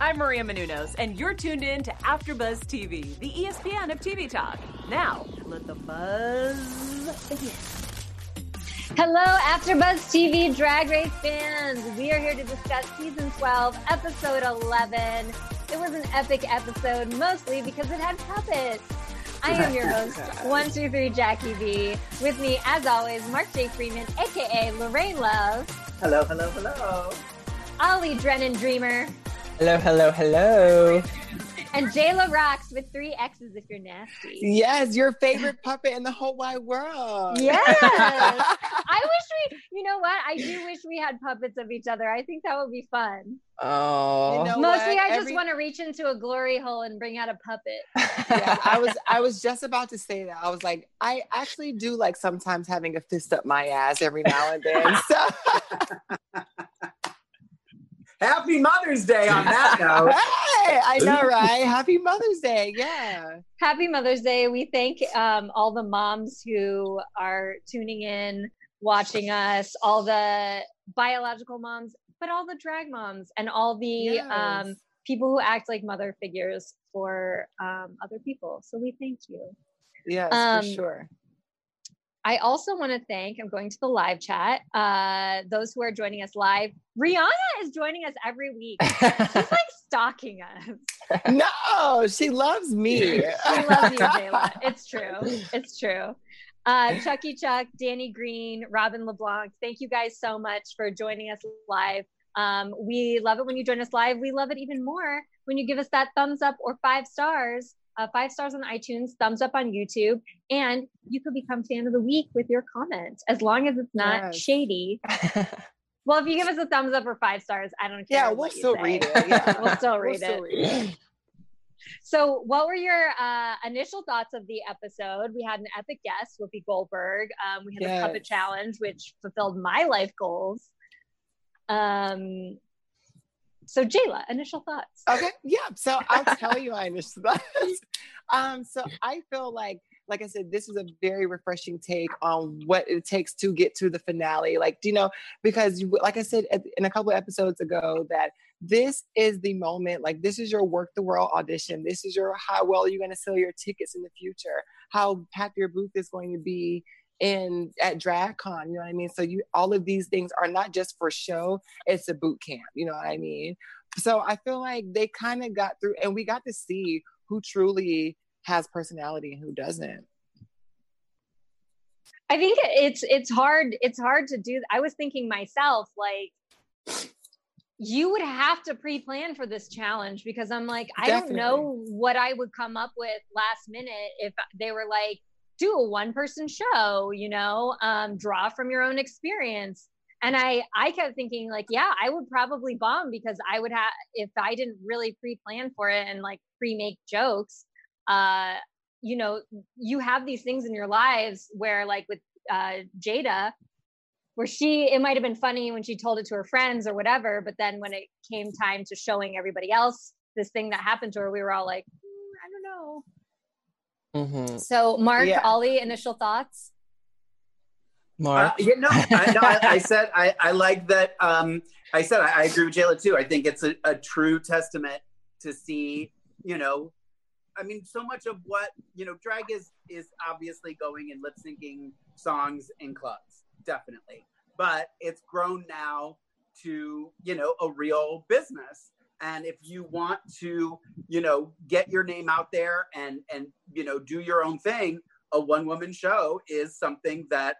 I'm Maria Menounos, and you're tuned in to AfterBuzz TV, the ESPN of TV talk. Now, let the buzz begin. Hello, AfterBuzz TV Drag Race fans. We are here to discuss season 12, episode 11. It was an epic episode, mostly because it had puppets. I am your host, one two three Jackie B. With me, as always, Mark J. Freeman, aka Lorraine Love. Hello, hello, hello. Ali Drennan Dreamer. Hello, hello, hello. And Jayla Roxxx with three X's if you're nasty. Yes, your favorite puppet in the whole wide world. Yes. I wish we, you know what? I do wish we had puppets of each other. I think that would be fun. Oh, you know mostly what? I just Every... want to reach into a glory hole and bring out a puppet. yeah, I was, I was just about to say that. I was like, I actually do like sometimes having a fist up my ass every now and then. So. Happy Mother's Day on that note. hey, I know, right? Happy Mother's Day. Yeah. Happy Mother's Day. We thank um, all the moms who are tuning in, watching us, all the biological moms, but all the drag moms and all the yes. um, people who act like mother figures for um, other people. So we thank you. Yes, for um, sure. I also want to thank, I'm going to the live chat, uh, those who are joining us live. Rihanna is joining us every week. She's like stalking us. No, she loves me. she loves you, Jayla. It's true. It's true. Uh, Chucky Chuck, Danny Green, Robin LeBlanc, thank you guys so much for joining us live. Um, we love it when you join us live. We love it even more when you give us that thumbs up or five stars uh, five stars on iTunes, thumbs up on YouTube, and you could become fan of the week with your comment as long as it's not yes. shady. well, if you give us a thumbs up or five stars, I don't care. Yeah, we'll still read it. Yeah. we'll still read we'll it. Still read it. So, what were your uh, initial thoughts of the episode? We had an epic guest, Whoopi Goldberg. Um, we had yes. a puppet challenge, which fulfilled my life goals. Um, so Jayla, initial thoughts. Okay. Yeah. So I'll tell you my initial thoughts. Um, so I feel like, like I said, this is a very refreshing take on what it takes to get to the finale. Like, do you know, because you, like I said in a couple episodes ago, that this is the moment, like this is your Werq the World audition. This is your how well are you're going to sell your tickets in the future, how packed your booth is going to be in at DragCon, you know what I mean? So you all of these things are not just for show, it's a boot camp, you know what I mean? So I feel like they kind of got through and we got to see who truly has personality and who doesn't. I think it's it's hard it's hard to do. I was thinking myself like you would have to pre-plan for this challenge because I'm like I Definitely. don't know what I would come up with last minute if they were like do a one person show you know um, draw from your own experience. And i i kept thinking like yeah i would probably bomb because i would have if i didn't really pre-plan for it and like pre-make jokes uh you know you have these things in your lives where like with uh jada where she it might have been funny when she told it to her friends or whatever but then when it came time to showing everybody else this thing that happened to her we were all like mm, i don't know Mm-hmm. So, Mark, yeah. Ollie, initial thoughts? Mark? Uh, yeah, no, I, no, I, I said I, I like that. Um, I said I, I agree with Jayla too. I think it's a, a true testament to see, you know, I mean, so much of what you know, drag is is obviously going and lip syncing songs in clubs, definitely. But it's grown now to you know a real business, and if you want to you know get your name out there and and you know do your own thing a one woman show is something that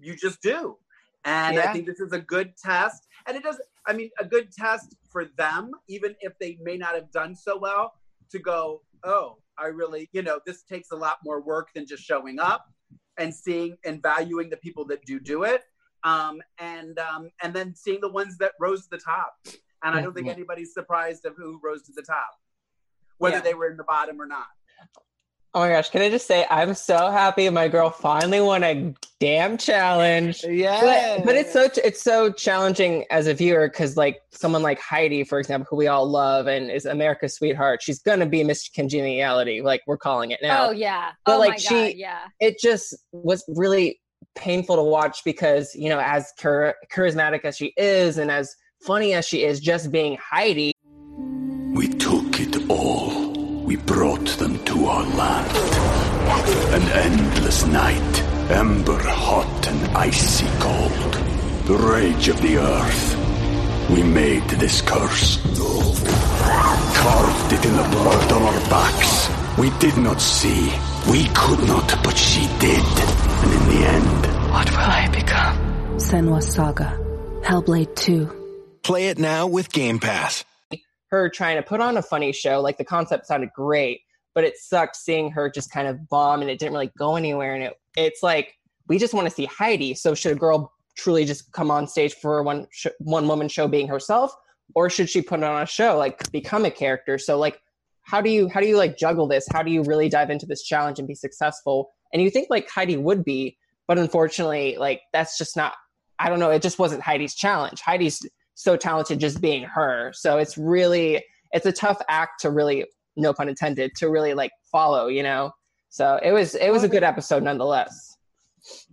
you just do. And yeah. i think this is a good test. And it does i mean a good test for them even if they may not have done so well to go oh i really you know this takes a lot more work than just showing up and seeing and valuing the people that do do it. Um, and um, and then seeing the ones that rose to the top and I don't think anybody's surprised of who rose to the top, whether yeah. they were in the bottom or not. Oh my gosh, can I just say I'm so happy my girl finally won a damn challenge. Yeah. But, but, it's so it's so challenging as a viewer because like someone like Heidi, for example, who we all love and is America's sweetheart, she's gonna be Miss Congeniality, like we're calling it now. Oh yeah. But oh like she God, yeah. It just was really painful to watch because, you know, as char- charismatic as she is and as funny as she is just being Heidi. We took it all. We brought them to our land. An endless night, ember hot and icy cold. The rage of the earth. We made this curse. Carved it in the blood on our backs. We did not see. We could not, but she did. And in the end, what will I become? Senua's Saga. Hellblade 2. Play it now with Game Pass. Her trying to put on a funny show, like the concept sounded great, but it sucked seeing her just kind of bomb and it didn't really go anywhere. And it, it's like, we just want to see Heidi. So should a girl truly just come on stage for one sh- one woman show being herself, or should she put on a show like become a character? So like, how do you how do you like juggle this? How do you really dive into this challenge and be successful? And you think like Heidi would be, but unfortunately, like that's just not. I don't know. It just wasn't Heidi's challenge. Heidi's so talented just being her. So it's really it's a tough act to really no pun intended to really like follow, you know. So it was it was a good episode nonetheless.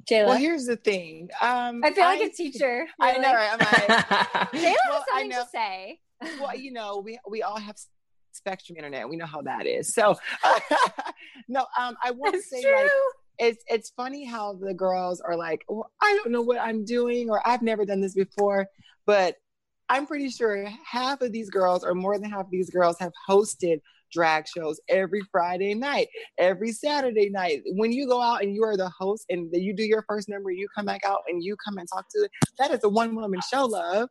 Jayla. Well, here's the thing. Um, I feel like I, a teacher. I know, right? I'm like, Jayla well, has something to say. well, you know, we we all have spectrum internet. We know how that is. So, no, um, I want to say true. like it's it's funny how the girls are like, well, I don't know what I'm doing, or I've never done this before, but I'm pretty sure half of these girls, or more than half of these girls, have hosted drag shows every Friday night, every Saturday night. When you go out and you are the host and you do your first number, you come back out and you come and talk to it. That is a one woman show, love.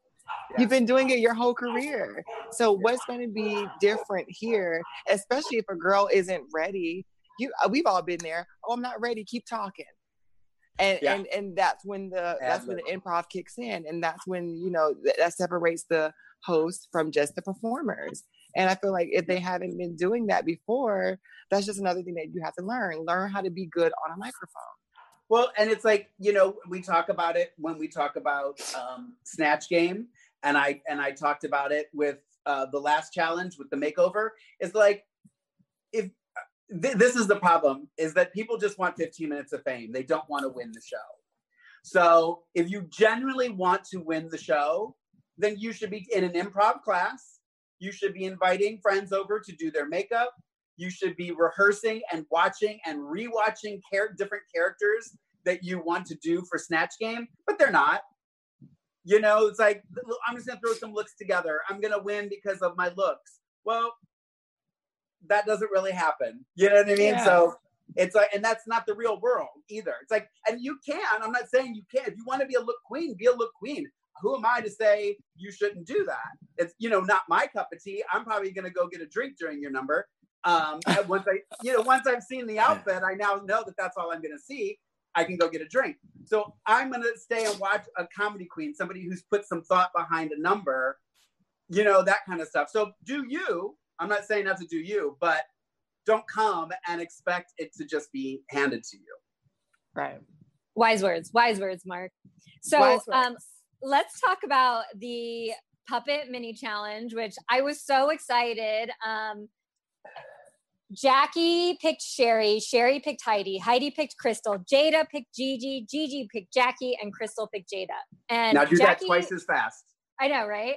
You've been doing it your whole career. So what's going to be different here, especially if a girl isn't ready? You, uh, we've all been there. Oh, I'm not ready. Keep talking and yeah. and and that's when the that's when the improv kicks in and that's when you know th- that separates the host from just the performers. And i feel like if they haven't been doing that before that's just another thing that you have to learn. Learn how to be good on a microphone. Well and it's like you know we talk about it when we talk about um, snatch game and i and i talked about it with uh, the last challenge with the makeover. Is like if th- this is the problem is that people just want 15 minutes of fame. They don't want to win the show. So if you genuinely want to win the show, then you should be in an improv class. You should be inviting friends over to do their makeup. You should be rehearsing and watching and rewatching char- different characters that you want to do for Snatch Game, but they're not. You know, it's like I'm just gonna throw some looks together. I'm gonna win because of my looks. Well, that doesn't really happen. You know what I mean? Yeah. So it's like, and that's not the real world either. It's like, and you can, I'm not saying you can't. If you want to be a look queen, be a look queen. Who am I to say you shouldn't do that? It's, you know, not my cup of tea. I'm probably going to go get a drink during your number. Um, once I, you know, once I've seen the outfit, I now know that that's all I'm going to see. I can go get a drink. So I'm going to stay and watch a comedy queen, somebody who's put some thought behind a number, you know, that kind of stuff. So do you, I'm not saying not to do you, but don't come and expect it to just be handed to you. Right. Wise words. Wise words, Mark. So words. um, let's talk about the puppet mini challenge, which I was so excited. Um, Jackie picked Sherry, Sherry picked Heidi, Heidi picked Crystal, Jada picked Gigi, Gigi picked Jackie, and Crystal picked Jada. And now do Jackie, that twice as fast. I know, right?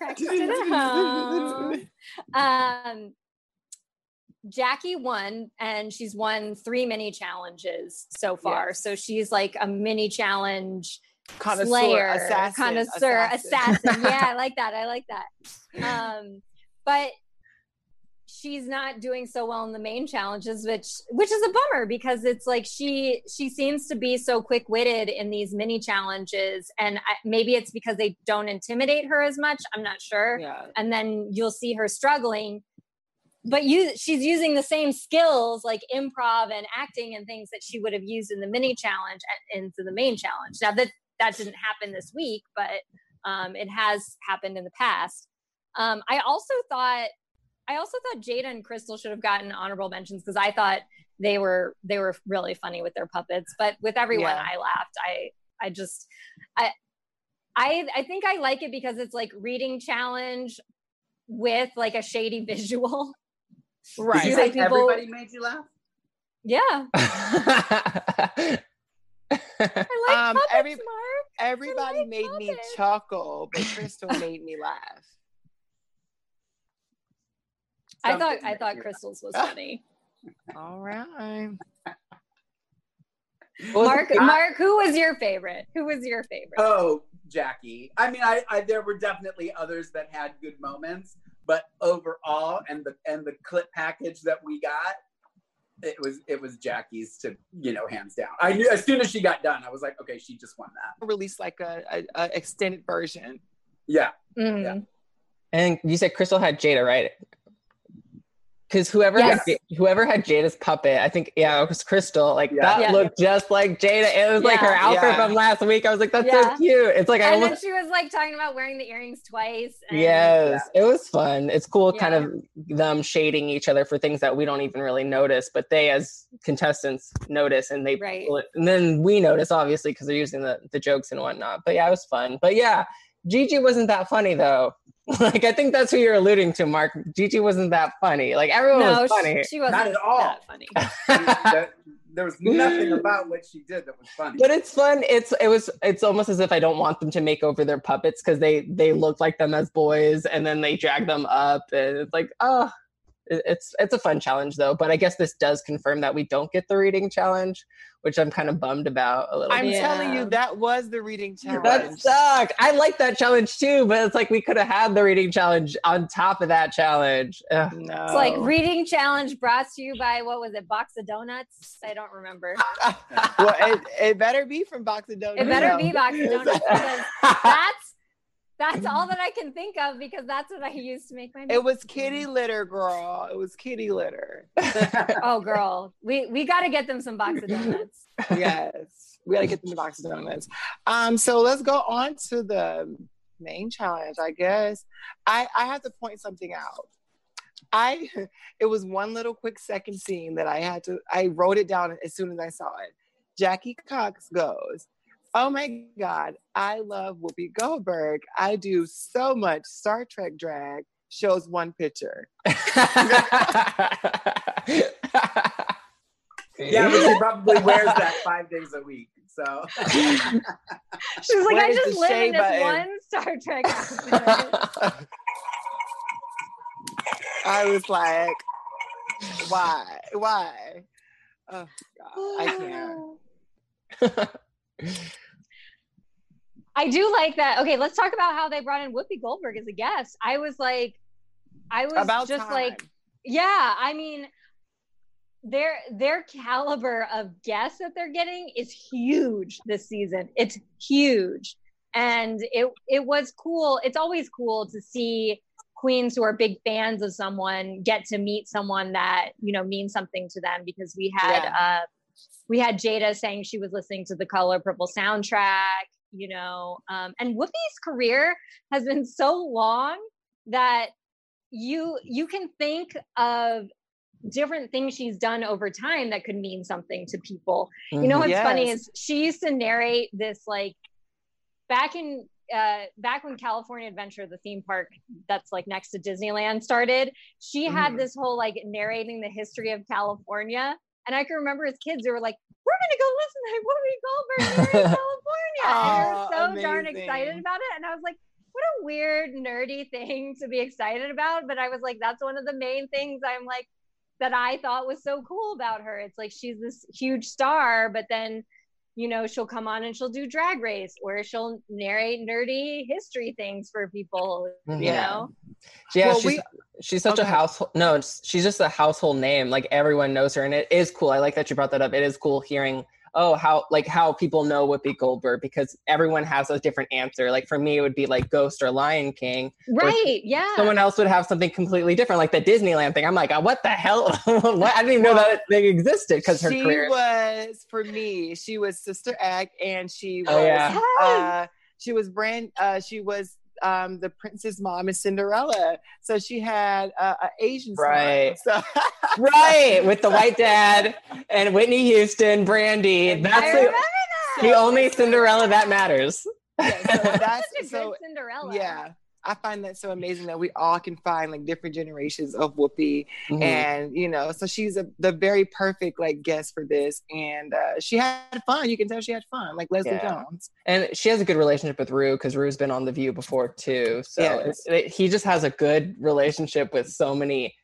um, Jackie won, and she's won three mini challenges so far. Yes. So she's like a mini challenge connoisseur, slayer, assassin, connoisseur, assassin. assassin. yeah, I like that. I like that. Um, but she's not doing so well in the main challenges which which is a bummer because it's like she she seems to be so quick-witted in these mini challenges. And I, maybe it's because they don't intimidate her as much. I'm not sure. Yeah. and then you'll see her struggling. But you she's using the same skills like improv and acting and things that she would have used in the mini challenge and into the main challenge. Now that that didn't happen this week but um, it has happened in the past. Um, i also thought i also thought jada and crystal should have gotten honorable mentions because i thought they were they were really funny with their puppets but with everyone Yeah. i laughed i i just i i i think i like it because it's like reading challenge with like a shady visual Did you You say have people- everybody made you laugh? yeah i like Um, puppets, every- Mark. Everybody like made me chuckle, but Crystal made me laugh. I thought i thought crystals was funny All right. mark I- mark who was your favorite who was your favorite Oh, Jackie. I mean, I, I there were definitely others that had good moments, but overall, and the and the clip package that we got, it was it was Jackie's to you know hands down. I knew as soon as she got done, I was like, okay, she just won that. Release like a, a, a extended version. Yeah, Mhm. Yeah. And you said Crystal had Jada, right? Because whoever Yes. had, whoever had Jada's puppet, I think yeah, it was Crystal. Like Yeah. that Yeah. looked just like Jada. It was like her outfit Yeah. from last week. I was like, that's Yeah. so cute. It's like I and then almost she was like talking about wearing the earrings twice and yes, it was fun. It's cool, kind of them shading each other for things that we don't even really notice, but they as contestants notice, and they Right. and then we notice obviously because they're using the the jokes and whatnot. But yeah, it was fun. But yeah, Gigi wasn't that funny though. Like I think that's who you're alluding to, Mark. Gigi wasn't that funny. Like everyone no, was she- funny. She, wasn't Not at all. that funny. That- there was nothing about what she did that was funny. but it's fun. It's it was it's almost as if I don't want them to make over their puppets because they they look like them as boys and then they drag them up and it's like oh it's it's a fun challenge though. But I guess this does confirm that we don't get the reading challenge, which I'm kind of bummed about a little. Bit. I'm bit. telling Yeah. you, that was the reading challenge. That sucked. I like that challenge too, but it's like we could have had the reading challenge on top of that challenge. Ugh. no. It's like reading challenge brought to you by what was it, Box of Donuts? I don't remember. well, it, it better be from Box of Donuts. It better be Box of Donuts because that's that's all that I can think of because that's what I used to make my. It was kitty litter, girl. It was kitty litter. Oh, girl, we we got to get them some Box of Donuts. yes. We gotta get them the box of donuts. Um, so let's go on to the main challenge, I guess. I, I have to point something out. I it was one little quick second scene that I had to I wrote it down as soon as I saw it. Jackie Cox goes, Oh my God, I love Whoopi Goldberg. I do so much Star Trek drag. Shows one picture. yeah, but she probably wears that five days a week. So she's like, Where I just the live in this button?" one Star Trek outfit. I was like, why? Why? Oh God, I can't. I do like that. Okay, let's talk about how they brought in Whoopi Goldberg as a guest. I was like, I was About just time. like, yeah. I mean, their their caliber of guests that they're getting is huge this season. It's huge, and it it was cool. It's always cool to see queens who are big fans of someone get to meet someone that you know means something to them because we had uh we had Jada saying she was listening to the Color Purple soundtrack, you know, um, and Whoopi's career has been so long that you you can think of different things she's done over time that could mean something to people. You know what's funny is she used to narrate this like back in uh back when California Adventure, the theme park that's like next to Disneyland started, she had Mhm. this whole like narrating the history of California. And I can remember as kids, they were like, we're gonna go listen to Whoopi Goldberg narrate California. and they were Oh, so darn excited about it. And I was like, what a weird, nerdy thing to be excited about. But I was like, that's one of the main things I'm like that I thought was so cool about her. It's like she's this huge star, but then you know, she'll come on and she'll do drag race or she'll narrate nerdy history things for people, mm-hmm. you know? Yeah, well, she's, we, she's such okay. a household. No, she's just a household name. Like everyone knows her. And it is cool. I like that you brought that up. It is cool hearing oh how like how people know Whoopi Goldberg because everyone has a different answer. Like for me, it would be like Ghost or Lion King. Right. Yeah. Someone else would have something completely different, like the Disneyland thing. I'm like, oh, what the hell? what? I didn't even know that thing existed because her she career was for me. She was Sister Act, and she was. Oh, yeah. uh, she was brand. Uh, she was um, the prince's mom is Cinderella, so she had uh, an Asian right, so. right, with the white dad and Whitney Houston, Brandy. That's the, that. the only Cinderella that matters. Yeah, so that's so, Cinderella. Yeah, I find that so amazing that we all can find like different generations of Whoopi, mm-hmm. and you know, so she's a, the very perfect like guest for this, and uh, she had fun. You can tell she had fun, like Leslie yeah. Jones, and she has a good relationship with Ru because Ru's been on The View before too. So yes. it, he just has a good relationship with so many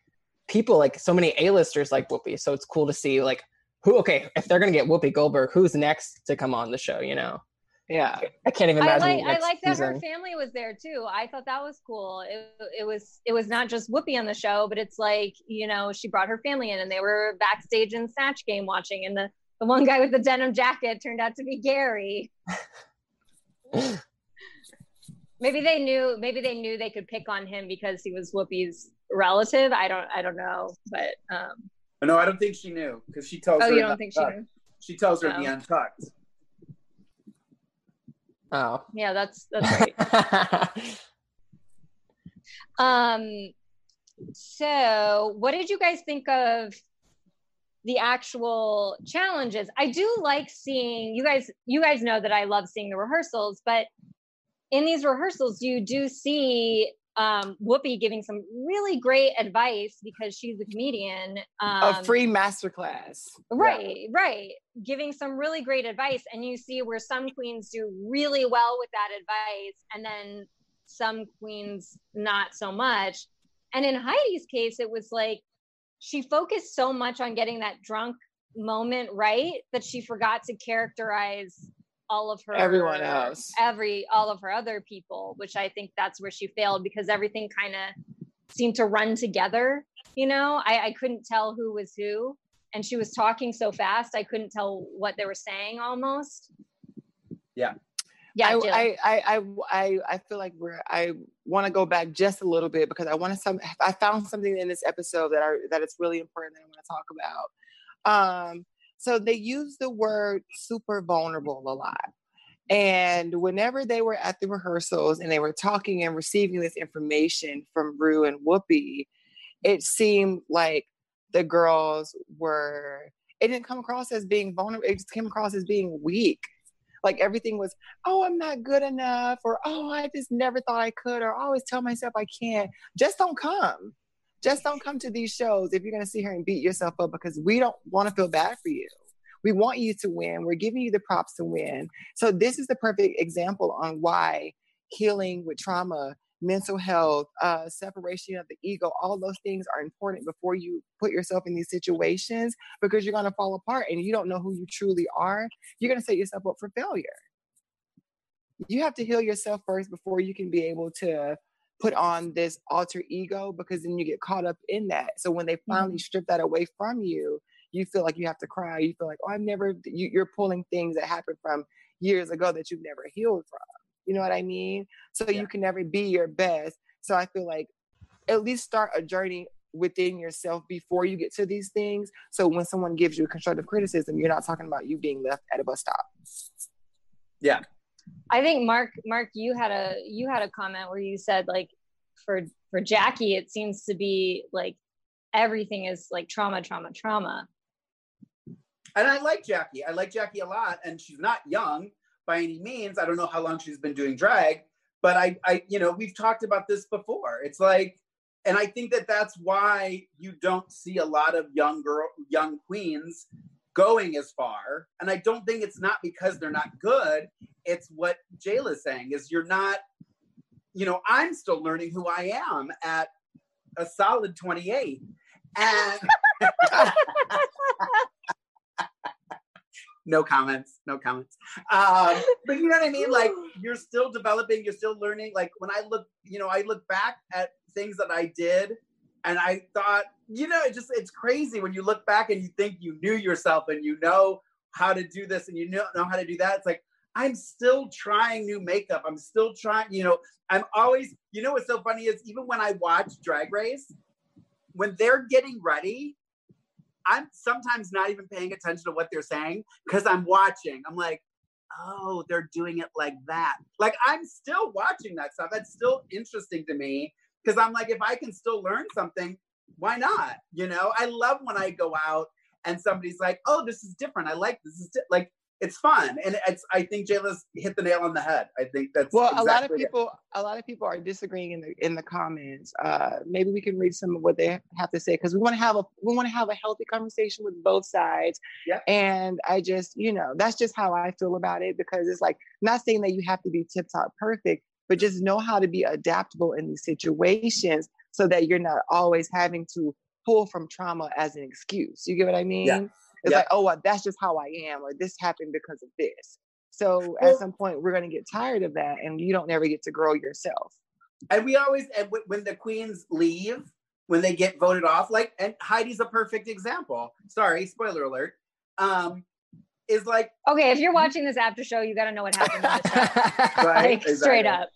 people, like so many A-listers like Whoopi. So it's cool to see like who. Okay, if they're gonna get Whoopi Goldberg, who's next to come on the show? You know. Yeah, I can't even imagine. I like, I like that season. her family was there too. I thought that was cool. It, it was it was not just Whoopi on the show, but it's like you know she brought her family in, and they were backstage in Snatch Game watching, and the the one guy with the denim jacket turned out to be Gary. maybe they knew. Maybe they knew they could pick on him because he was Whoopi's relative. I don't. I don't know, but um. No, I don't think she knew because she tells. Oh, her you don't think she knew? She tells her oh. the untucked. Oh. Yeah, that's that's right. um so what did you guys think of the actual challenges? I do like seeing you guys you guys know that I love seeing the rehearsals, but in these rehearsals you do see um, Whoopi giving some really great advice because she's a comedian. Um, a free masterclass. Right, yeah. right. Giving some really great advice. And you see where some queens do really well with that advice, and then some queens not so much. And in Heidi's case, it was like she focused so much on getting that drunk moment right that she forgot to characterize all of her everyone else. every all of her other people which i think that's where she failed because everything kind of seemed to run together you know? I, I couldn't tell who was who and she was talking so fast i couldn't tell what they were saying almost. Yeah. Yeah I, I, I i i feel like we're i want to go back just a little bit because i want to some i found something in this episode that are it's really important that i want to talk about. Um so they use the word super mm. vulnerable a lot. And whenever they were at the rehearsals and they were talking and receiving this information from Ru and Whoopi, it seemed like the girls were, it didn't come across as being vulnerable, it just came across as being weak. Like everything was, oh, I'm not good enough, or oh, I just never thought I could, or I always tell myself I can't. Just don't come just don't come to these shows if you're going to sit here and beat yourself up because we don't want to feel bad for you. We want you to win. We're giving you the props to win. So, this is the perfect example on why healing with trauma, mental health, uh, separation of the ego, all those things are important before you put yourself in these situations because you're going to fall apart and you don't know who you truly are. You're going to set yourself up for failure. You have to heal yourself first before you can be able to put on this alter ego because then you get caught up in that. So when they finally mm-hmm. strip that away from you, you feel like you have to cry. You feel like, oh, I've never, you, you're pulling things that happened from years ago that you've never healed from. You know what I mean? So yeah. you can never be your best. So I feel like at least start a journey within yourself before you get to these things. So when someone gives you constructive criticism, you're not talking about you being left at a bus stop. Yeah, I think Mark, Mark, you had a you had a comment where you said like for for Jackie, it seems to be like everything is like trauma, trauma, trauma. And I like Jackie. I like Jackie a lot, and she's not young by any means. I don't know how long she's been doing drag, but I, I, you know, we've talked about this before. It's like, and I think that that's why you don't see a lot of young girl, young queens going as far. And I don't think it's not because they're not good. It's what Jayla's saying is you're not, you know, I'm still learning who I am at a solid 28. And no comments, no comments. Um, but you know what I mean? Like you're still developing, you're still learning. Like when I look, you know, I look back at things that I did and I thought, you know, it just it's crazy when you look back and you think you knew yourself and you know how to do this and you know, know how to do that. It's like I'm still trying new makeup. I'm still trying, you know, I'm always, you know what's so funny is even when I watch Drag Race, when they're getting ready, I'm sometimes not even paying attention to what they're saying because I'm watching. I'm like, oh, they're doing it like that. Like I'm still watching that stuff. That's still interesting to me because I'm like, if I can still learn something, why not? You know, I love when I go out and somebody's like, oh, this is different. I like this. is di-. like it's fun and it's i think jayla's hit the nail on the head i think that's well exactly a lot of people it. a lot of people are disagreeing in the in the comments uh maybe we can read some of what they have to say because we want to have a we want to have a healthy conversation with both sides yeah and i just you know that's just how i feel about it because it's like not saying that you have to be tip top perfect but just know how to be adaptable in these situations so that you're not always having to pull from trauma as an excuse you get what i mean yeah it's yep. like, oh, well, that's just how I am, or this happened because of this. So well, at some point, we're going to get tired of that, and you don't ever get to grow yourself. And we always, and when the queens leave, when they get voted off, like, and Heidi's a perfect example. Sorry, spoiler alert. Um, is like, okay, if you're watching this after show, you got to know what happened. right, like, exactly. straight up.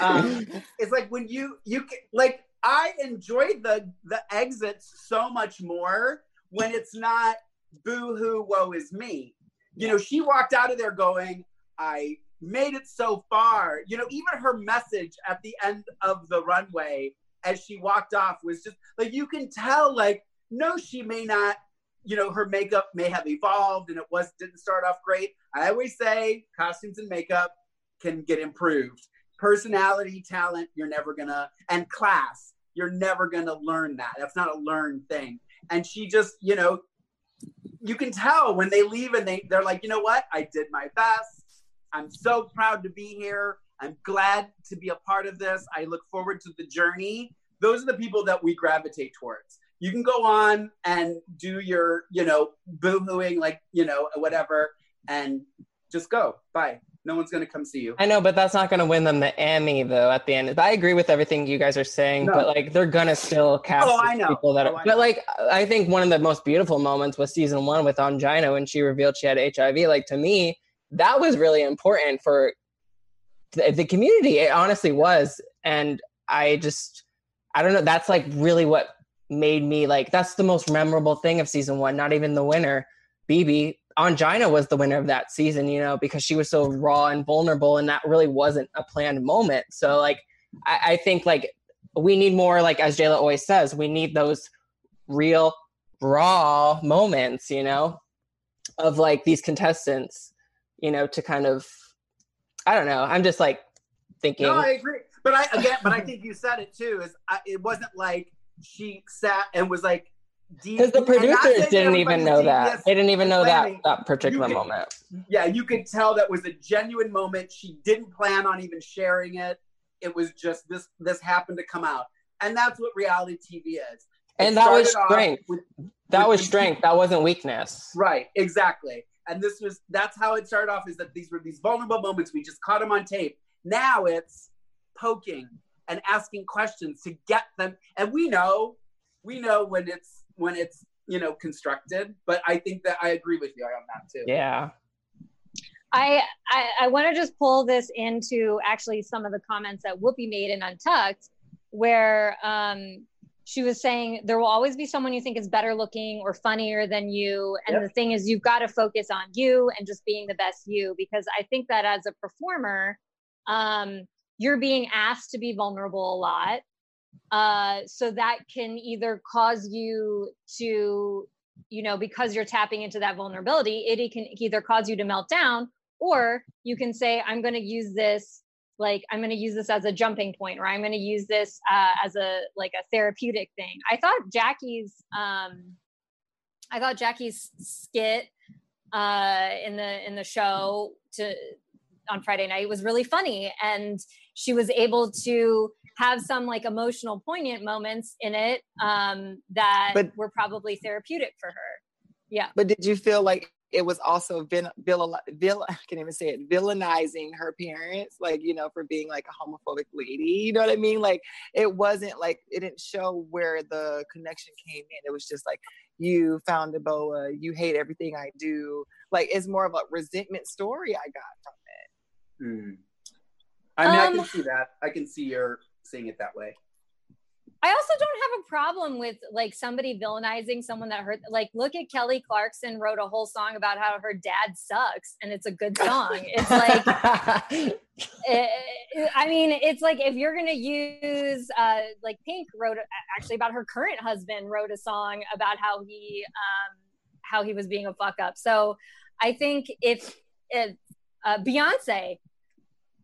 Um, it's like when you you like I enjoyed the the exits so much more when it's not boo hoo, woe is me. You know, she walked out of there going, I made it so far. You know, even her message at the end of the runway as she walked off was just like, you can tell, like, no, she may not, you know, her makeup may have evolved and it was didn't start off great. I always say costumes and makeup can get improved. Personality, talent, you're never gonna, and class, you're never gonna learn that. That's not a learned thing. And she just, you know, you can tell when they leave and they they're like, you know what? I did my best. I'm so proud to be here. I'm glad to be a part of this. I look forward to the journey. Those are the people that we gravitate towards. You can go on and do your, you know, boo-hooing, like, you know, whatever, and just go. Bye no one's going to come see you. I know, but that's not going to win them the Emmy though. At the end, I agree with everything you guys are saying, no. but like they're gonna still cast oh, I know. people that. Are, oh, but like, I think one of the most beautiful moments was season one with Ongina when she revealed she had HIV. Like to me, that was really important for the, the community. It honestly was, and I just, I don't know. That's like really what made me like. That's the most memorable thing of season one. Not even the winner, BeBe Ongina was the winner of that season, you know, because she was so raw and vulnerable, and that really wasn't a planned moment. So, like, I, I think like we need more, like as Jayla always says, we need those real raw moments, you know, of like these contestants, you know, to kind of, I don't know. I'm just like thinking. No, I agree, but I again, but I think you said it too. Is I, it wasn't like she sat and was like because the producers didn't even know that. They didn't even know that that particular could, moment. Yeah, you could tell that was a genuine moment. She didn't plan on even sharing it. It was just this this happened to come out. And that's what reality TV is. It and that was strength. With, that with was strength. That wasn't weakness. Right, exactly. And this was that's how it started off is that these were these vulnerable moments. We just caught them on tape. Now it's poking and asking questions to get them. And we know, we know when it's when it's you know constructed. But I think that I agree with you on that too. Yeah. I, I, I want to just pull this into actually some of the comments that Whoopi made in Untucked, where um, she was saying there will always be someone you think is better looking or funnier than you. And yep. the thing is, you've got to focus on you and just being the best you. Because I think that as a performer, um, you're being asked to be vulnerable a lot. Uh, so that can either cause you to, you know, because you're tapping into that vulnerability, it can either cause you to melt down, or you can say, I'm going to use this like i'm going to use this as a jumping point or i'm going to use this uh, as a like a therapeutic thing. I thought jackie's um i thought jackie's skit uh in the in the show to on friday night was really funny and she was able to have some like emotional poignant moments in it um, that but, were probably therapeutic for her yeah but did you feel like it was also vil- vil- vil- I can't even say it villainizing her parents, like you know, for being like a homophobic lady. You know what I mean? Like it wasn't like it didn't show where the connection came in. It was just like you found a boa, you hate everything I do. Like it's more of a resentment story I got from it. Mm. I mean, um, I can Um, see that. I can see you're seeing it that way. I also don't have a problem with like somebody villainizing someone that hurt. Like, look at Kelly Clarkson wrote a whole song about how her dad sucks, and it's a good song. It's like, eh, I mean, it's like if you're gonna use uh, like Pink wrote actually about her current husband wrote a song about how he um, how he was being a fuck up. So I think if if uh, Beyonce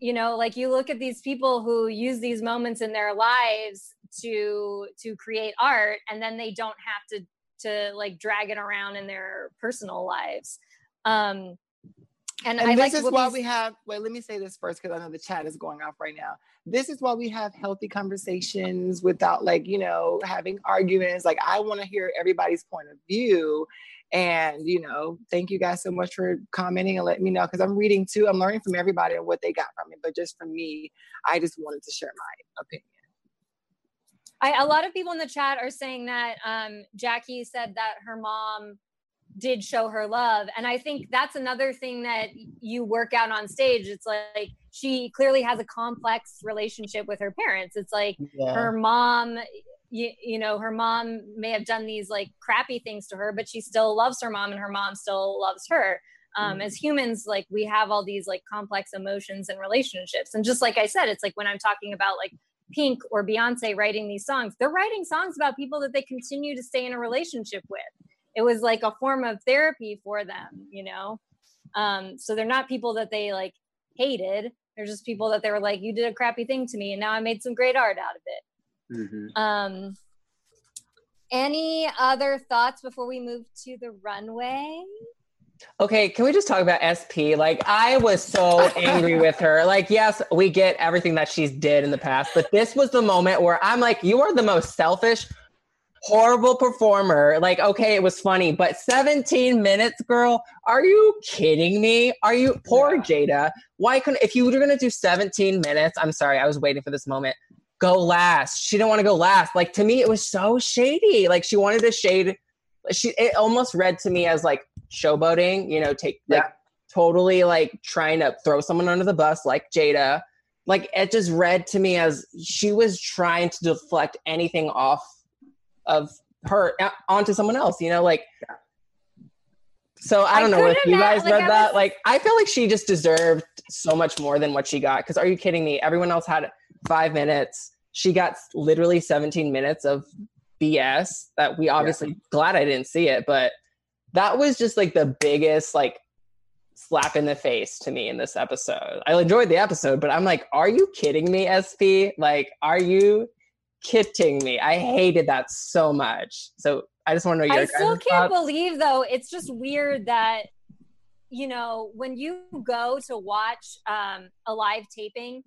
you know like you look at these people who use these moments in their lives to to create art and then they don't have to to like drag it around in their personal lives um and, And, I this like is why we have. Wait, let me say this first because I know the chat is going off right now. This is why we have healthy conversations without like you know having arguments. Like I want to hear everybody's point of view, and you know, thank you guys so much for commenting and letting me know because I'm reading too. I'm learning from everybody and what they got from it. But just for me, I just wanted to share my opinion. I, a lot of people in the chat are saying that um, Jackie said that her mom did show her love. And I think that's another thing that you work out on stage. It's like she clearly has a complex relationship with her parents. It's like Yeah. her mom, you, you know, her mom may have done these like crappy things to her, but she still loves her mom and her mom still loves her. Um, as humans, like we have all these like complex emotions and relationships. And just like I said, it's like when I'm talking about like Pink or Beyonce writing these songs, they're writing songs about people that they continue to stay in a relationship with. It was like a form of therapy for them, you know? Um, so they're not people that they like hated. They're just people that they were like, you did a crappy thing to me and now I made some great art out of it. Mm-hmm. Um, any other thoughts before we move to the runway? Okay, can we just talk about SP? Like, I was so angry with her. Like, yes, we get everything that she's did in the past, but this was the moment where I'm like, you are the most selfish, horrible performer. Like, okay, it was funny, but 17 minutes, girl, are you kidding me? Are you poor Jada? Why couldn't if you were gonna do 17 minutes? I'm sorry, I was waiting for this moment. Go last. She didn't want to go last. Like to me, it was so shady. Like she wanted to shade. She it almost read to me as like showboating. You know, take like totally like trying to throw someone under the bus, like Jada. Like it just read to me as she was trying to deflect anything off of her uh, onto someone else. You know, like. So I I don't know if you guys like, read I that. Like I feel like she just deserved so much more than what she got. Because are you kidding me? Everyone else had five minutes. She got literally 17 minutes of BS that we obviously glad I didn't see it, but that was just like the biggest like slap in the face to me in this episode. I enjoyed the episode, but I'm like, are you kidding me, SP? Like, are you kidding me? I hated that so much. So I just want to know your I still can't thoughts. believe though. It's just weird that you know when you go to watch um, a live taping,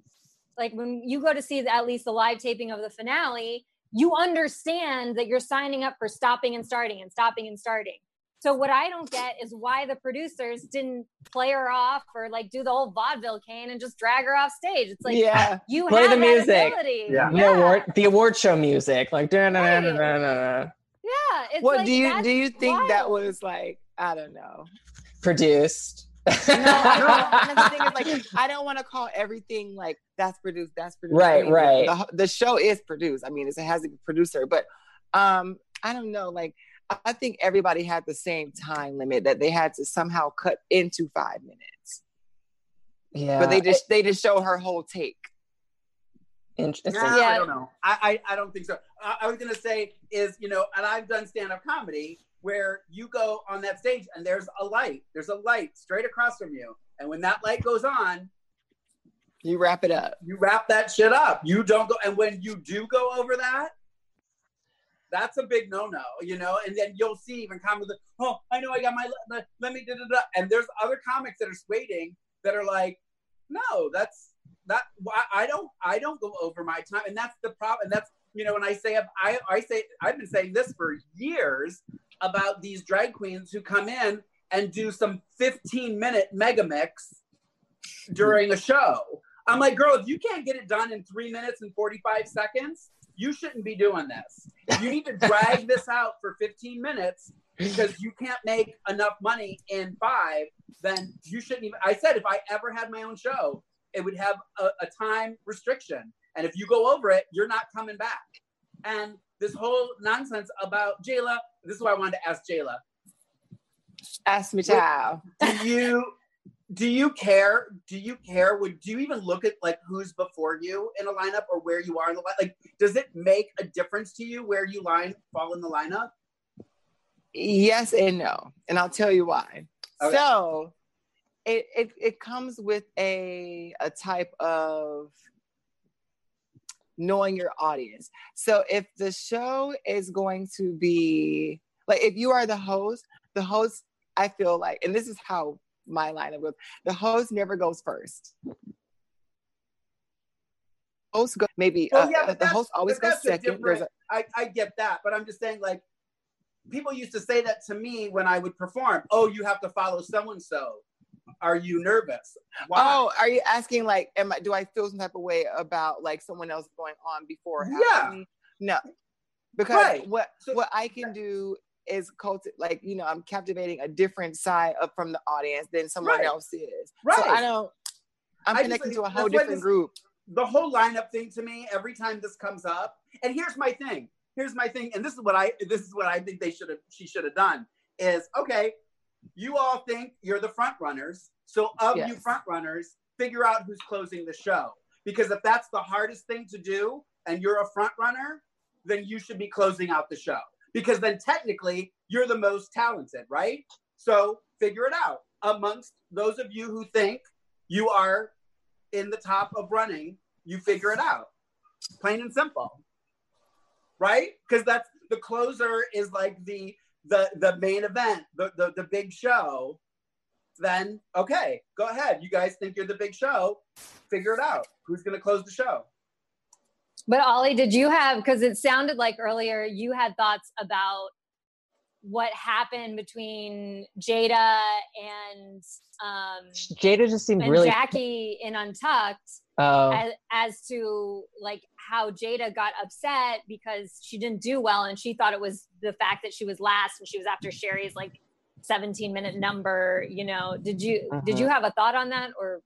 like when you go to see the, at least the live taping of the finale, you understand that you're signing up for stopping and starting and stopping and starting. So what I don't get is why the producers didn't play her off or like do the whole vaudeville cane and just drag her off stage. It's like yeah, you play have the that music. yeah, The award, the award show music, like da na na na na na. Yeah, it's what like, do you do? You think that was like I don't know. Produced. No, I don't, the thing is, like I don't want to call everything like that's produced. That's produced. I Right, mean, right. The, the show is produced. I mean, it has a producer, but um, I don't know. Like I think everybody had the same time limit that they had to somehow cut into five minutes. Yeah, but they just they just show her whole take. Interesting. No, I don't know. I, I, I don't think so. I, I was gonna say is you know, and I've done stand up comedy where you go on that stage and there's a light, there's a light straight across from you, and when that light goes on, you wrap it up. You wrap that shit up. You don't go, and when you do go over that, that's a big no-no, you know. And then you'll see even comments, like, "Oh, I know I got my let, let me da da da," and there's other comics that are waiting that are like, "No, that's that I, I don't I don't go over my time," and that's the problem. And that's you know, when I say I I say I've been saying this for years about these drag queens who come in and do some 15 minute mega mix during a show. I'm like, girl, if you can't get it done in three minutes and 45 seconds, you shouldn't be doing this. You need to drag this out for 15 minutes because you can't make enough money in five, then you shouldn't even. I said, if I ever had my own show, it would have a, a time restriction. And if you go over it, you're not coming back. And this whole nonsense about Jayla, this is why I wanted to ask Jayla. Ask me, child. Do you do you care? Do you care? Would do you even look at like who's before you in a lineup or where you are in the line? Like, does it make a difference to you where you line fall in the lineup? Yes and no, and I'll tell you why. Okay. So, it, it it comes with a a type of knowing your audience. So if the show is going to be like if you are the host, the host I feel like, and this is how my lineup goes, the host never goes first. Host go maybe well, yeah, uh, the host always goes second. A, I, I get that, but I'm just saying like people used to say that to me when I would perform. Oh, you have to follow so and so are you nervous? Why? Oh, are you asking like, am I? Do I feel some type of way about like someone else going on before? Yeah. Me? No, because right. what so, what I can do is cultivate, like you know, I'm captivating a different side of from the audience than someone right. else is. Right. So I don't. I'm I connecting just, to a whole different this, group. The whole lineup thing to me, every time this comes up, and here's my thing. Here's my thing, and this is what I this is what I think they should have she should have done is okay you all think you're the front runners. So of yes. you front runners, figure out who's closing the show. Because if that's the hardest thing to do and you're a front runner, then you should be closing out the show. Because then technically you're the most talented, right? So figure it out. Amongst those of you who think you are in the top of running, you figure it out. Plain and simple. Right? Because that's the closer is like the the the main event, the, the the big show, then okay, go ahead. You guys think you're the big show? Figure it out. Who's going to close the show? But Ollie, did you have because it sounded like earlier you had thoughts about what happened between Jaida and um Jaida just seemed really Jackie in Untucked oh. as, as to like how Jaida got upset because she didn't do well and she thought it was the fact that she was last and she was after Sherry's like 17 minute number, you know. Did you uh-huh. did you have a thought on that or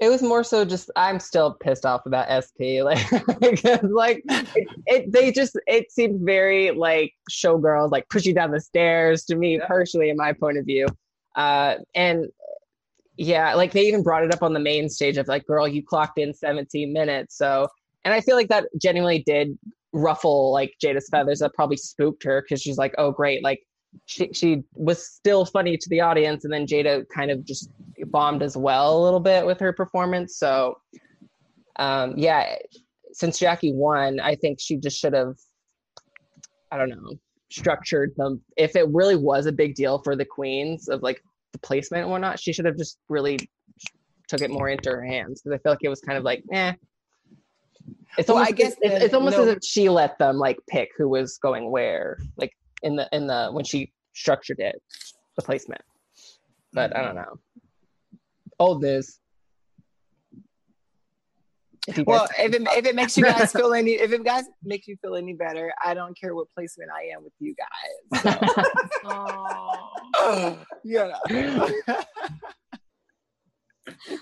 it was more so just I'm still pissed off about SP like because like it, it, they just it seemed very like showgirls like pushing down the stairs to me yeah. personally in my point of view uh and yeah like they even brought it up on the main stage of like girl you clocked in 17 minutes so and I feel like that genuinely did ruffle like Jaida's feathers. That probably spooked her because she's like, oh great, like she she was still funny to the audience, and then Jaida kind of just bombed as well a little bit with her performance. So, um, yeah, since Jackie won, I think she just should have, I don't know, structured them. If it really was a big deal for the queens of like the placement and whatnot, she should have just really took it more into her hands because I feel like it was kind of like, eh, it's almost, I guess it's, it's almost no. as if she let them like pick who was going where, like in the in the when she structured it, the placement. But I don't mm-hmm. know. Old news. If well, if it, if it makes you guys feel any, if it guys makes you feel any better, I don't care what placement I am with you guys. So. oh, you know.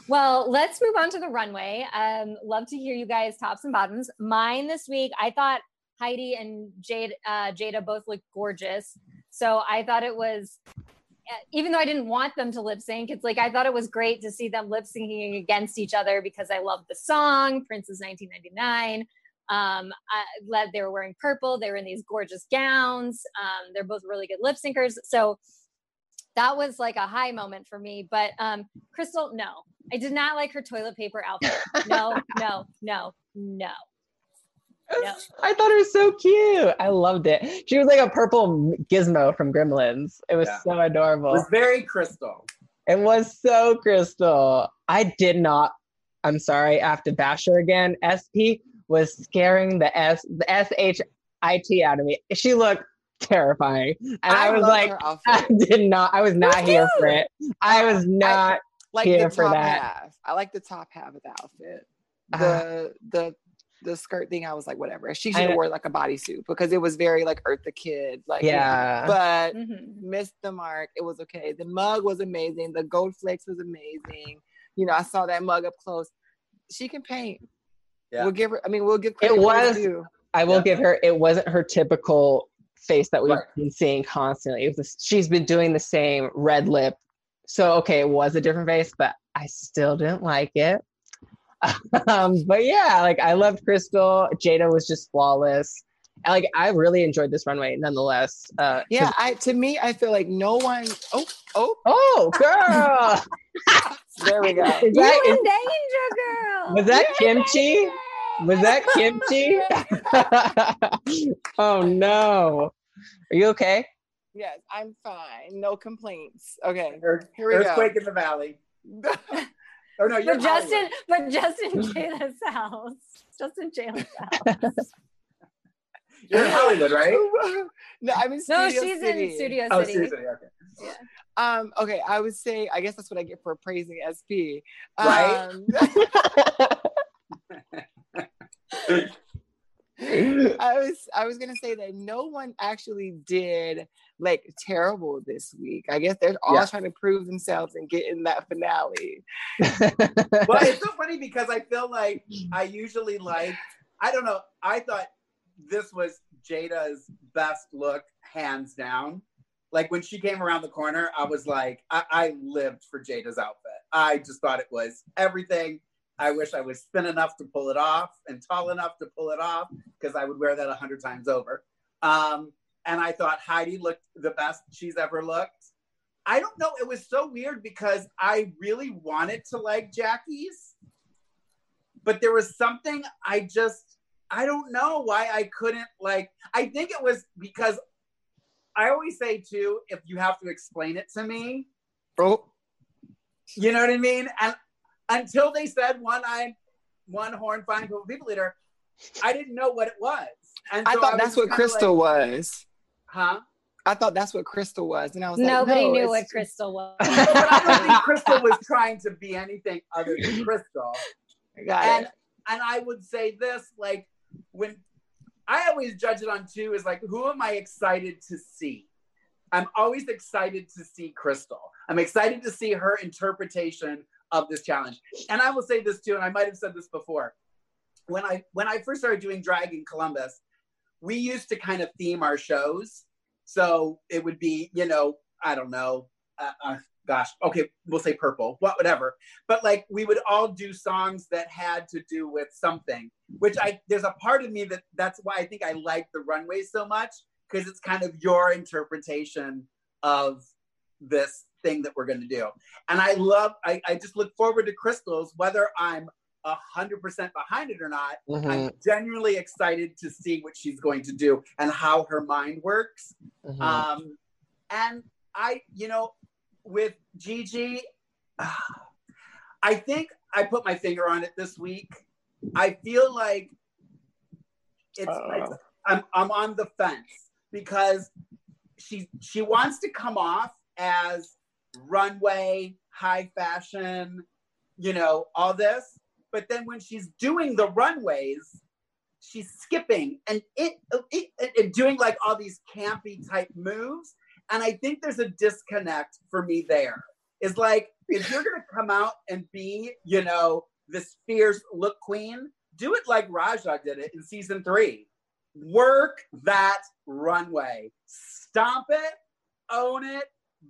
well, let's move on to the runway. Um, love to hear you guys tops and bottoms. Mine this week, I thought Heidi and Jade, uh, Jaida both looked gorgeous. So I thought it was, uh, even though I didn't want them to lip sync, it's like I thought it was great to see them lip syncing against each other because I love the song, Prince's 1999. Um, I, they were wearing purple. They were in these gorgeous gowns. Um, they're both really good lip syncers. So that was like a high moment for me. But um, Crystal, no, I did not like her toilet paper outfit. No, no, no, no. No. I thought it was so cute. I loved it. She was like a purple gizmo from Gremlins. It was yeah. so adorable. It was very crystal. It was so crystal. I did not. I'm sorry. I have to bash her again. SP was scaring the S the S H I T out of me. She looked terrifying. And I, I was like, I did not, I was not here for it. I was not I, like here for that. Half. I like the top half of the outfit. The uh, the the skirt thing, I was like, whatever. She should have wore like a bodysuit because it was very like Eartha Kitt, Like, yeah. But mm-hmm. missed the mark. It was okay. The mug was amazing. The gold flakes was amazing. You know, I saw that mug up close. She can paint. Yeah. We'll give her. I mean, we'll give. It was. I will yeah. give her. It wasn't her typical face that we've right. been seeing constantly. It was. She's been doing the same red lip. So okay, it was a different face, but I still didn't like it. um, but yeah, like I loved Crystal. Jaida was just flawless. like I really enjoyed this runway nonetheless. Uh, yeah, I to me, I feel like no one. Oh, oh, oh, girl. there we go. Is that, you in danger, girl. Was that You're kimchi? Was that kimchi? oh no. Are you okay? Yes, I'm fine. No complaints. Okay. Here we Earthquake go. in the valley. oh no, you're but Justin, but Justin Jayla's house. Justin Jayla's house. You're in Hollywood, right? no, I'm in Studio No, she's City. in Studio oh, City. Studio City. Okay. Yeah. Um, okay, I would say I guess that's what I get for praising SP. Right. I was I was gonna say that no one actually did like terrible this week. I guess they're all yeah. trying to prove themselves and get in that finale. well, it's so funny because I feel like I usually like I don't know. I thought this was Jaida's best look, hands down. Like when she came around the corner, I was like, I, I lived for Jaida's outfit. I just thought it was everything I wish I was thin enough to pull it off and tall enough to pull it off because I would wear that a hundred times over. Um, and I thought Heidi looked the best she's ever looked. I don't know. It was so weird because I really wanted to like Jackie's, but there was something I just, I don't know why I couldn't like. I think it was because I always say too, if you have to explain it to me, oh, you know what I mean? And until they said one eye, one horn, fine people leader. I didn't know what it was. And I thought I that's what Crystal like, was. Huh? I thought that's what Crystal was, and I was nobody like, no, knew what Crystal was. but I don't think Crystal was trying to be anything other than Crystal. Got and it. and I would say this, like when I always judge it on two is like, who am I excited to see? I'm always excited to see Crystal. I'm excited to see her interpretation of this challenge. And I will say this too, and I might have said this before. When I when I first started doing drag in Columbus, we used to kind of theme our shows. So it would be, you know, I don't know, uh, uh, gosh, okay, we'll say purple, what, whatever. But like we would all do songs that had to do with something, which I there's a part of me that that's why I think I like the runway so much because it's kind of your interpretation of this thing that we're going to do. And I love, I, I just look forward to crystals, whether I'm a hundred percent behind it or not. Mm-hmm. I'm genuinely excited to see what she's going to do and how her mind works. Mm-hmm. Um, and I, you know, with Gigi, I think I put my finger on it this week. I feel like it's, uh. it's I'm I'm on the fence because she she wants to come off as runway, high fashion, you know, all this. But then when she's doing the runways, she's skipping and it, it, it, doing like all these campy type moves. And I think there's a disconnect for me there. Is like if you're gonna come out and be, you know, this fierce look queen, do it like Raja did it in season three. Work that runway, stomp it, own it,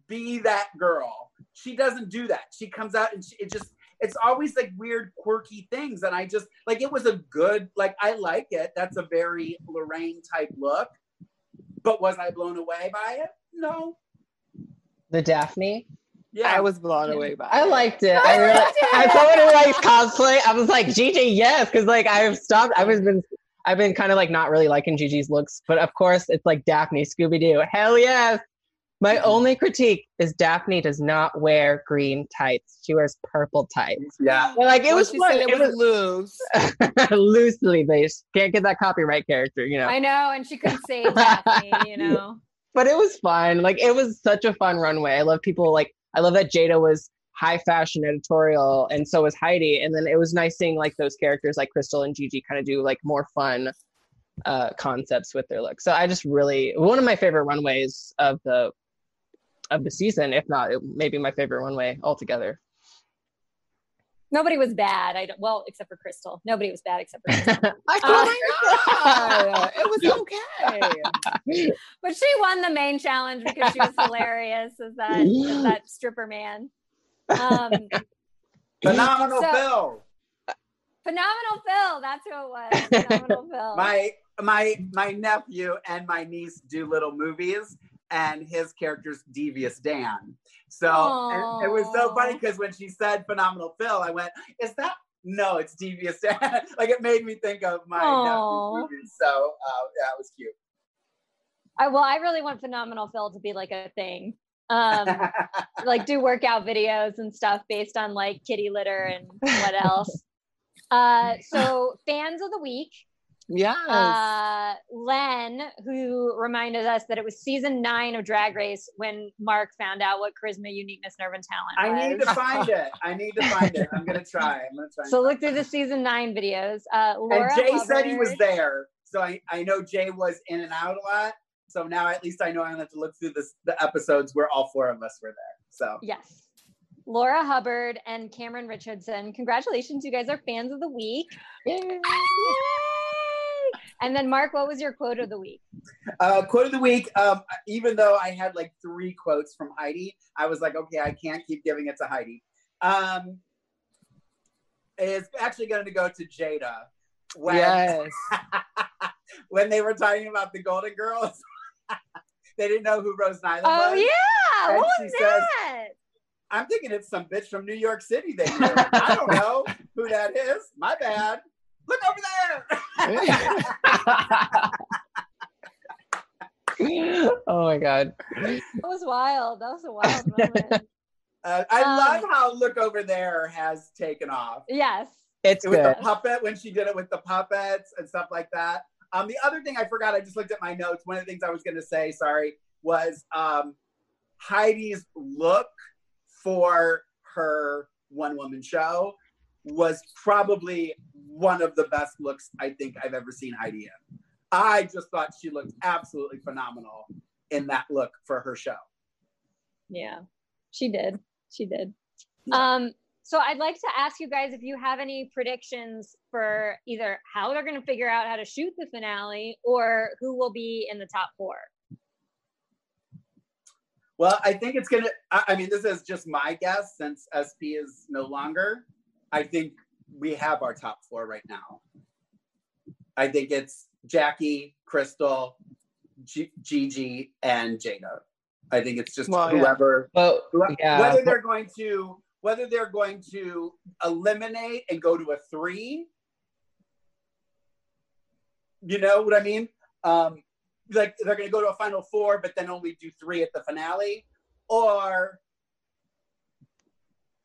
be that girl. She doesn't do that. She comes out and she, it just it's always like weird quirky things and I just like it was a good like I like it. That's a very Lorayne type look. But was I blown away by it? No. The Daphne? Yeah, I was blown away by. It. I liked it. I, really, as someone who likes cosplay, I was like, Gigi, yes, because like I've stopped. I've been, I've been kind of like not really liking Gigi's looks, but of course it's like Daphne, Scooby Doo, hell yes. My only critique is Daphne does not wear green tights. She wears purple tights. Yeah. Well, like it Well, was she fun. said it It was was loose. loosely based. Can't get that copyright character, you know. I know, and she couldn't save Daphne, you know. but it was fun. Like it was such a fun runway. I love people like I love that Jaida was high fashion editorial and so was Heidi. And then it was nice seeing like those characters like Crystal and Gigi kind of do like more fun uh concepts with their look. So I just really one of my favorite runways of the of the season, if not it, maybe my favorite one way altogether. Nobody was bad. I don't, well, except for Crystal. Nobody was bad except for Crystal. I oh my god, it was okay. but she won the main challenge because she was hilarious as that as that stripper man. Um, Phenomenal So- Phil. phenomenal Phil. That's who it was. Phenomenal Phil. My my my nephew and my niece do little movies, and his character's Devious Dan. So it was so funny because when she said Phenomenal Phil, I went, "Is that?" No, it's Devious Dan. like it made me think of my nephew's movies. So uh, yeah, it was cute. I, well, I really want phenomenal Phil to be like a thing. Um, like do workout videos and stuff based on like kitty litter and what else. Uh, so fans of the week, Yes. uh, Len, who reminded us that it was season nine of Drag Race when Mark found out what charisma, uniqueness, nerve, and talent. I need to find it. I need to find it. I'm gonna try. I'm gonna try. So look through the season nine videos. Uh, And Laura Jay said he was there. So I, I know Jay was in and out a lot. So now at least I know I don't have to look through this, the episodes where all four of us were there. So Yes. Laura Hubbard and Cameron Richardson. Congratulations, you guys are fans of the week. Yay! And then, Mark, what was your quote of the week? uh, quote of the week. Um, even though I had like three quotes from Heidi, I was like, okay, I can't keep giving it to Heidi. Um, it's actually going to go to Jaida. When, Yes. when they were talking about the Golden Girls, they didn't know who Rose Nylund Oh, was. Oh yeah. And What she was says- that? I'm thinking it's some bitch from New York City. They knew. I don't know who that is. My bad. Look over there. oh my god. That was wild. That was a wild moment. Uh, I Um, love how Look Over There has taken off. yes. It's with good. the puppet when she did it with the puppets and stuff like that. Um, the other thing I forgot, I just looked at my notes. One of the things I was going to say, sorry, was um, Heidi's look for her one woman show was probably one of the best looks I think I've ever seen Heidi in. I just thought she looked absolutely phenomenal in that look for her show. Yeah, she did. She did. Um, so I'd like to ask you guys if you have any predictions for either how they're going to figure out how to shoot the finale or who will be in the top four. Well, I think it's gonna. I, I mean, this is just my guess since SP is no longer. I think we have our top four right now. I think it's Jackie, Crystal, G- Gigi, and Jaida. I think it's just Well, yeah. whoever, But who- yeah, whether but- they're going to whether they're going to eliminate and go to a three. You know what I mean? Um, like they're going to go to a final four, but then only do three at the finale, or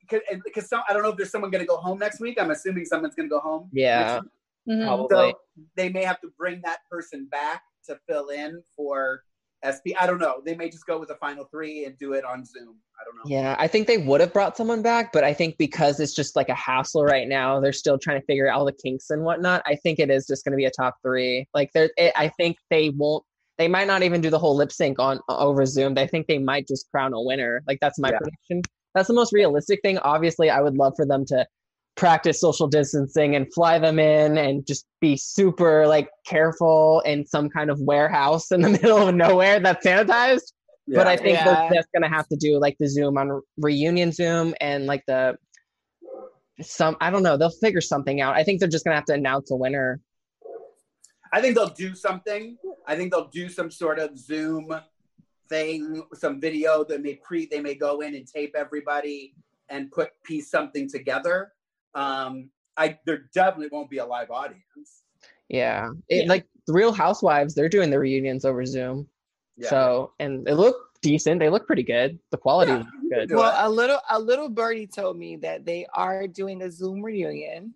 because some I don't know if there's someone going to go home next week. I'm assuming someone's going to go home. Yeah, next week. Mm-hmm. probably. So they may have to bring that person back to fill in for SP. I don't know. They may just go with the final three and do it on Zoom. I don't know. Yeah, I think they would have brought someone back, but I think because it's just like a hassle right now, they're still trying to figure out all the kinks and whatnot. I think it is just going to be a top three. Like there, it, I think they won't. They might not even do the whole lip sync on over Zoom. I think they might just crown a winner. Like that's my Yeah. prediction. That's the most realistic thing. Obviously, I would love for them to practice social distancing and fly them in and just be super like careful in some kind of warehouse in the middle of nowhere that's sanitized but I think Yeah. they're just gonna have to do like the Zoom on reunion Zoom and like the some I don't know they'll figure something out. I think they're just gonna have to announce a winner. I think they'll do something. I think they'll do some sort of Zoom thing, some video that may pre they may go in and tape everybody and put piece something together. Um, I there definitely won't be a live audience. Yeah, it, like the Real Housewives, they're doing the reunions over Zoom. Yeah. So and it looked decent. They look pretty good. The quality yeah, good. Well, a little a little birdie told me that they are doing a Zoom reunion.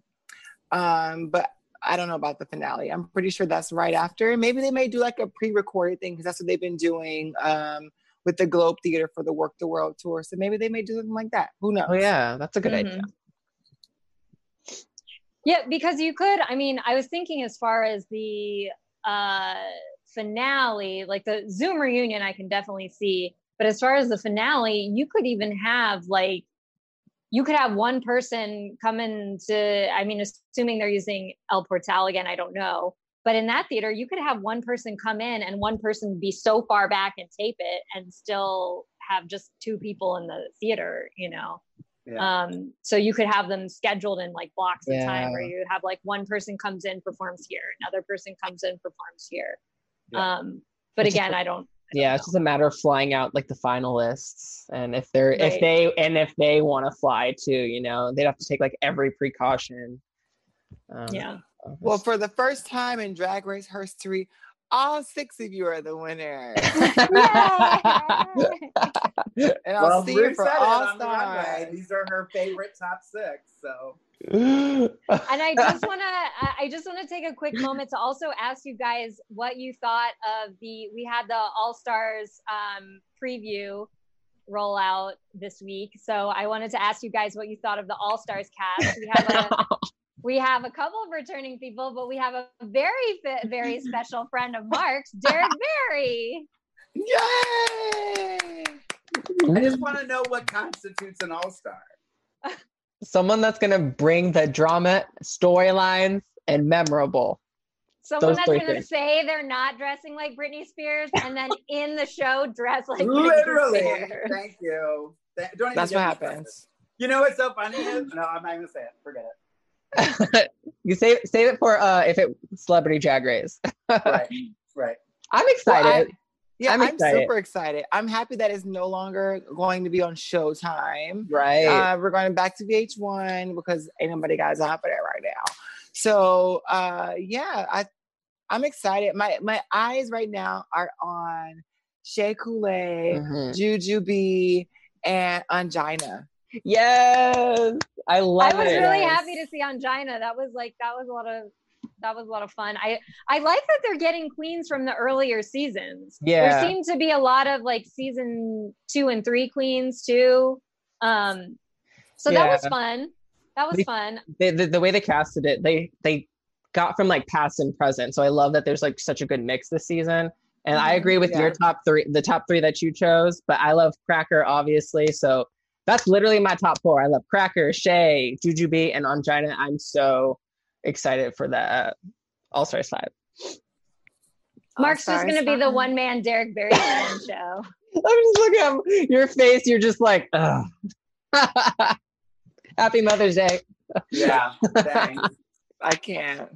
Um, but I don't know about the finale. I'm pretty sure that's right after. Maybe they may do like a pre-recorded thing because that's what they've been doing um, with the Globe Theater for the Werq the World tour. So maybe they may do something like that. Who knows? Oh yeah, that's a good mm-hmm. idea. Yeah, because you could. I mean, I was thinking as far as the uh, finale, like the Zoom reunion, I can definitely see. But as far as the finale, you could even have like you could have one person come into, I mean, assuming they're using El Portal again, I don't know. But in that theater, you could have one person come in and one person be so far back and tape it and still have just two people in the theater, you know? Yeah. Um, so you could have them scheduled in like blocks of time where you have like one person comes in, performs here, another person comes in, performs here. Yeah. Um, but it's again, I don't yeah, it's just a matter of flying out like the finalists, and if they're right. if they and if they want to fly too, you know, they'd have to take like every precaution. Um, yeah. Well, for the first time in Drag Race history, all six of you are the winners. and I'll well, see you for All Stars. These are her favorite top six. So and I just want to I just want to take a quick moment to also ask you guys what you thought of the we had the All Stars um, preview rollout this week. So I wanted to ask you guys what you thought of the All Stars cast. We have a we have a couple of returning people, but we have a very very special friend of Mark's, Derrick Barry. Yay! I just want to know what constitutes an All Star someone that's going to bring the drama, storylines, and memorable. Someone that's going to say they're not dressing like Britney Spears and then in the show dress like literally. Thank you. Don't that's what happens. You know what's so funny is no, I'm not going to say it. Forget it. you save save it for uh if it celebrity drag race. right. Right. I'm excited. Well, I, yeah, I'm, I'm, super excited. I'm happy that it's no longer going to be on Showtime. Right. Uh, we're going back to VH1 because ain't nobody got time for that right now. So uh, yeah, I I'm excited. My my eyes right now are on Shea Coulee, mm-hmm. Jujubee, and Ongina. Yes, I love it. I was it. really happy to see Ongina. That was like that was a lot of that was a lot of fun. I I like that they're getting queens from the earlier seasons. Yeah, there seemed to be a lot of like season two and three queens too. Um, so yeah. that was fun. That was they, fun. They, the, the way they casted it, they they got from like past and present. So I love that there's like such a good mix this season. And mm-hmm. I agree with yeah. your top three, the top three that you chose. But I love Cracker obviously. So that's literally my top four. I love Cracker, Shea, Jujubee, and Ongina. I'm so excited for that uh, All Star Five. Mark's just going to be the one man Derrick Barry show. I'm just looking at your face. You're just like, Ugh. Happy Mother's Day. Yeah, I can't.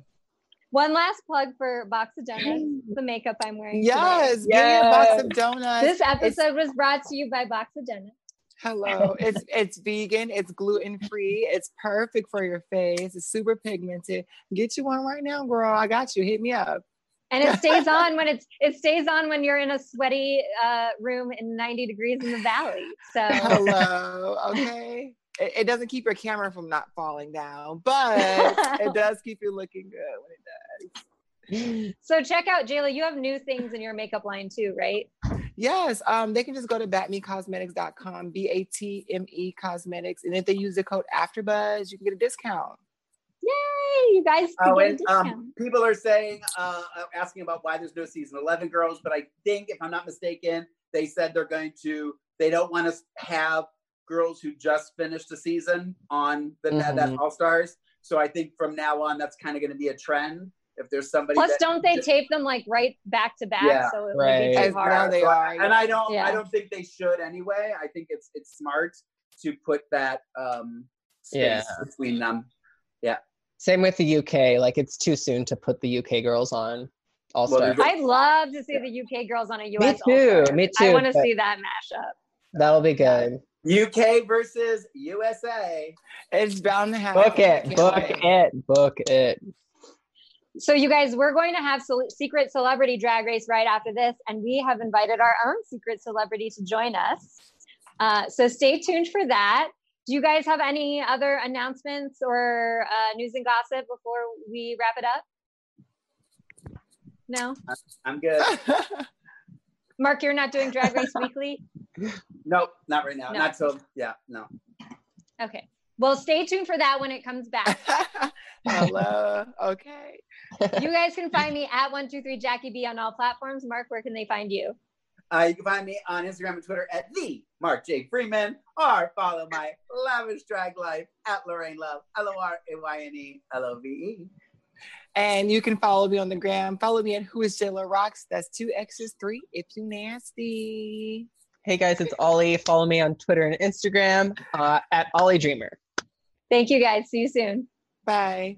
One last plug for Box of Donuts, the makeup I'm wearing. Yes, today. yes. Box of Donuts. This episode it's... was brought to you by Box of Donuts. Hello. it's it's vegan, it's gluten free, it's perfect for your face, it's super pigmented. Get you one right now, girl. I got you. Hit me up. And it stays on when it's it stays on when you're in a sweaty uh, room in 90 degrees in the valley. So hello. Okay. It, it doesn't keep your camera from not falling down, but it does keep you looking good when it does so check out Jayla. You have new things in your makeup line too, right? Yes. Um, they can just go to batmecosmetics.com, B-A-T-M-E cosmetics. And if they use the code AfterBuzz, you can get a discount. Yay, you guys. Oh, and um, people are saying, uh, uh, asking about why there's no season 11 girls, but I think, if I'm not mistaken, they said they're going to, they don't want to have girls who just finished the season on the mm-hmm. that All Stars. So I think from now on, that's kind of going to be a trend if there's somebody. Plus, don't they just, tape them like right back to back? Yeah, so it right. would be too hard. they are, and I don't. Yeah. I don't think they should anyway. I think it's it's smart to put that um space yeah. between them. Yeah. Same with the UK. Like it's too soon to put the UK girls on All Star. Well, I'd love to see yeah. the UK girls on a US. Me too. All-Star. Me too. I want to see that mashup. That'll be good. UK versus USA. It's bound to happen. Book it. Book it. Book it. So you guys, we're going to have secret celebrity drag race right after this, and we have invited our own secret celebrity to join us. Uh, so stay tuned for that. Do you guys have any other announcements or uh, news and gossip before we wrap it up? No, I'm good. Mark, you're not doing Drag Race Weekly. Nope, not right now. No. Not till yeah, no. Okay. Well, stay tuned for that when it comes back. Hello. Okay. You guys can find me at one two three Jackie B on all platforms. Mark, where can they find you? Uh, you can find me on Instagram and Twitter at the Mark J Freeman, or follow my lavish drag life at Lorayne Love, L O R A Y N E L O V E. And you can follow me on the gram. Follow me at Who is Jayla Roxxx. That's two X's, three if you nasty. Hey guys, it's Ollie. Follow me on Twitter and Instagram uh, at Ollie Dreamer. Thank you guys. See you soon. Bye.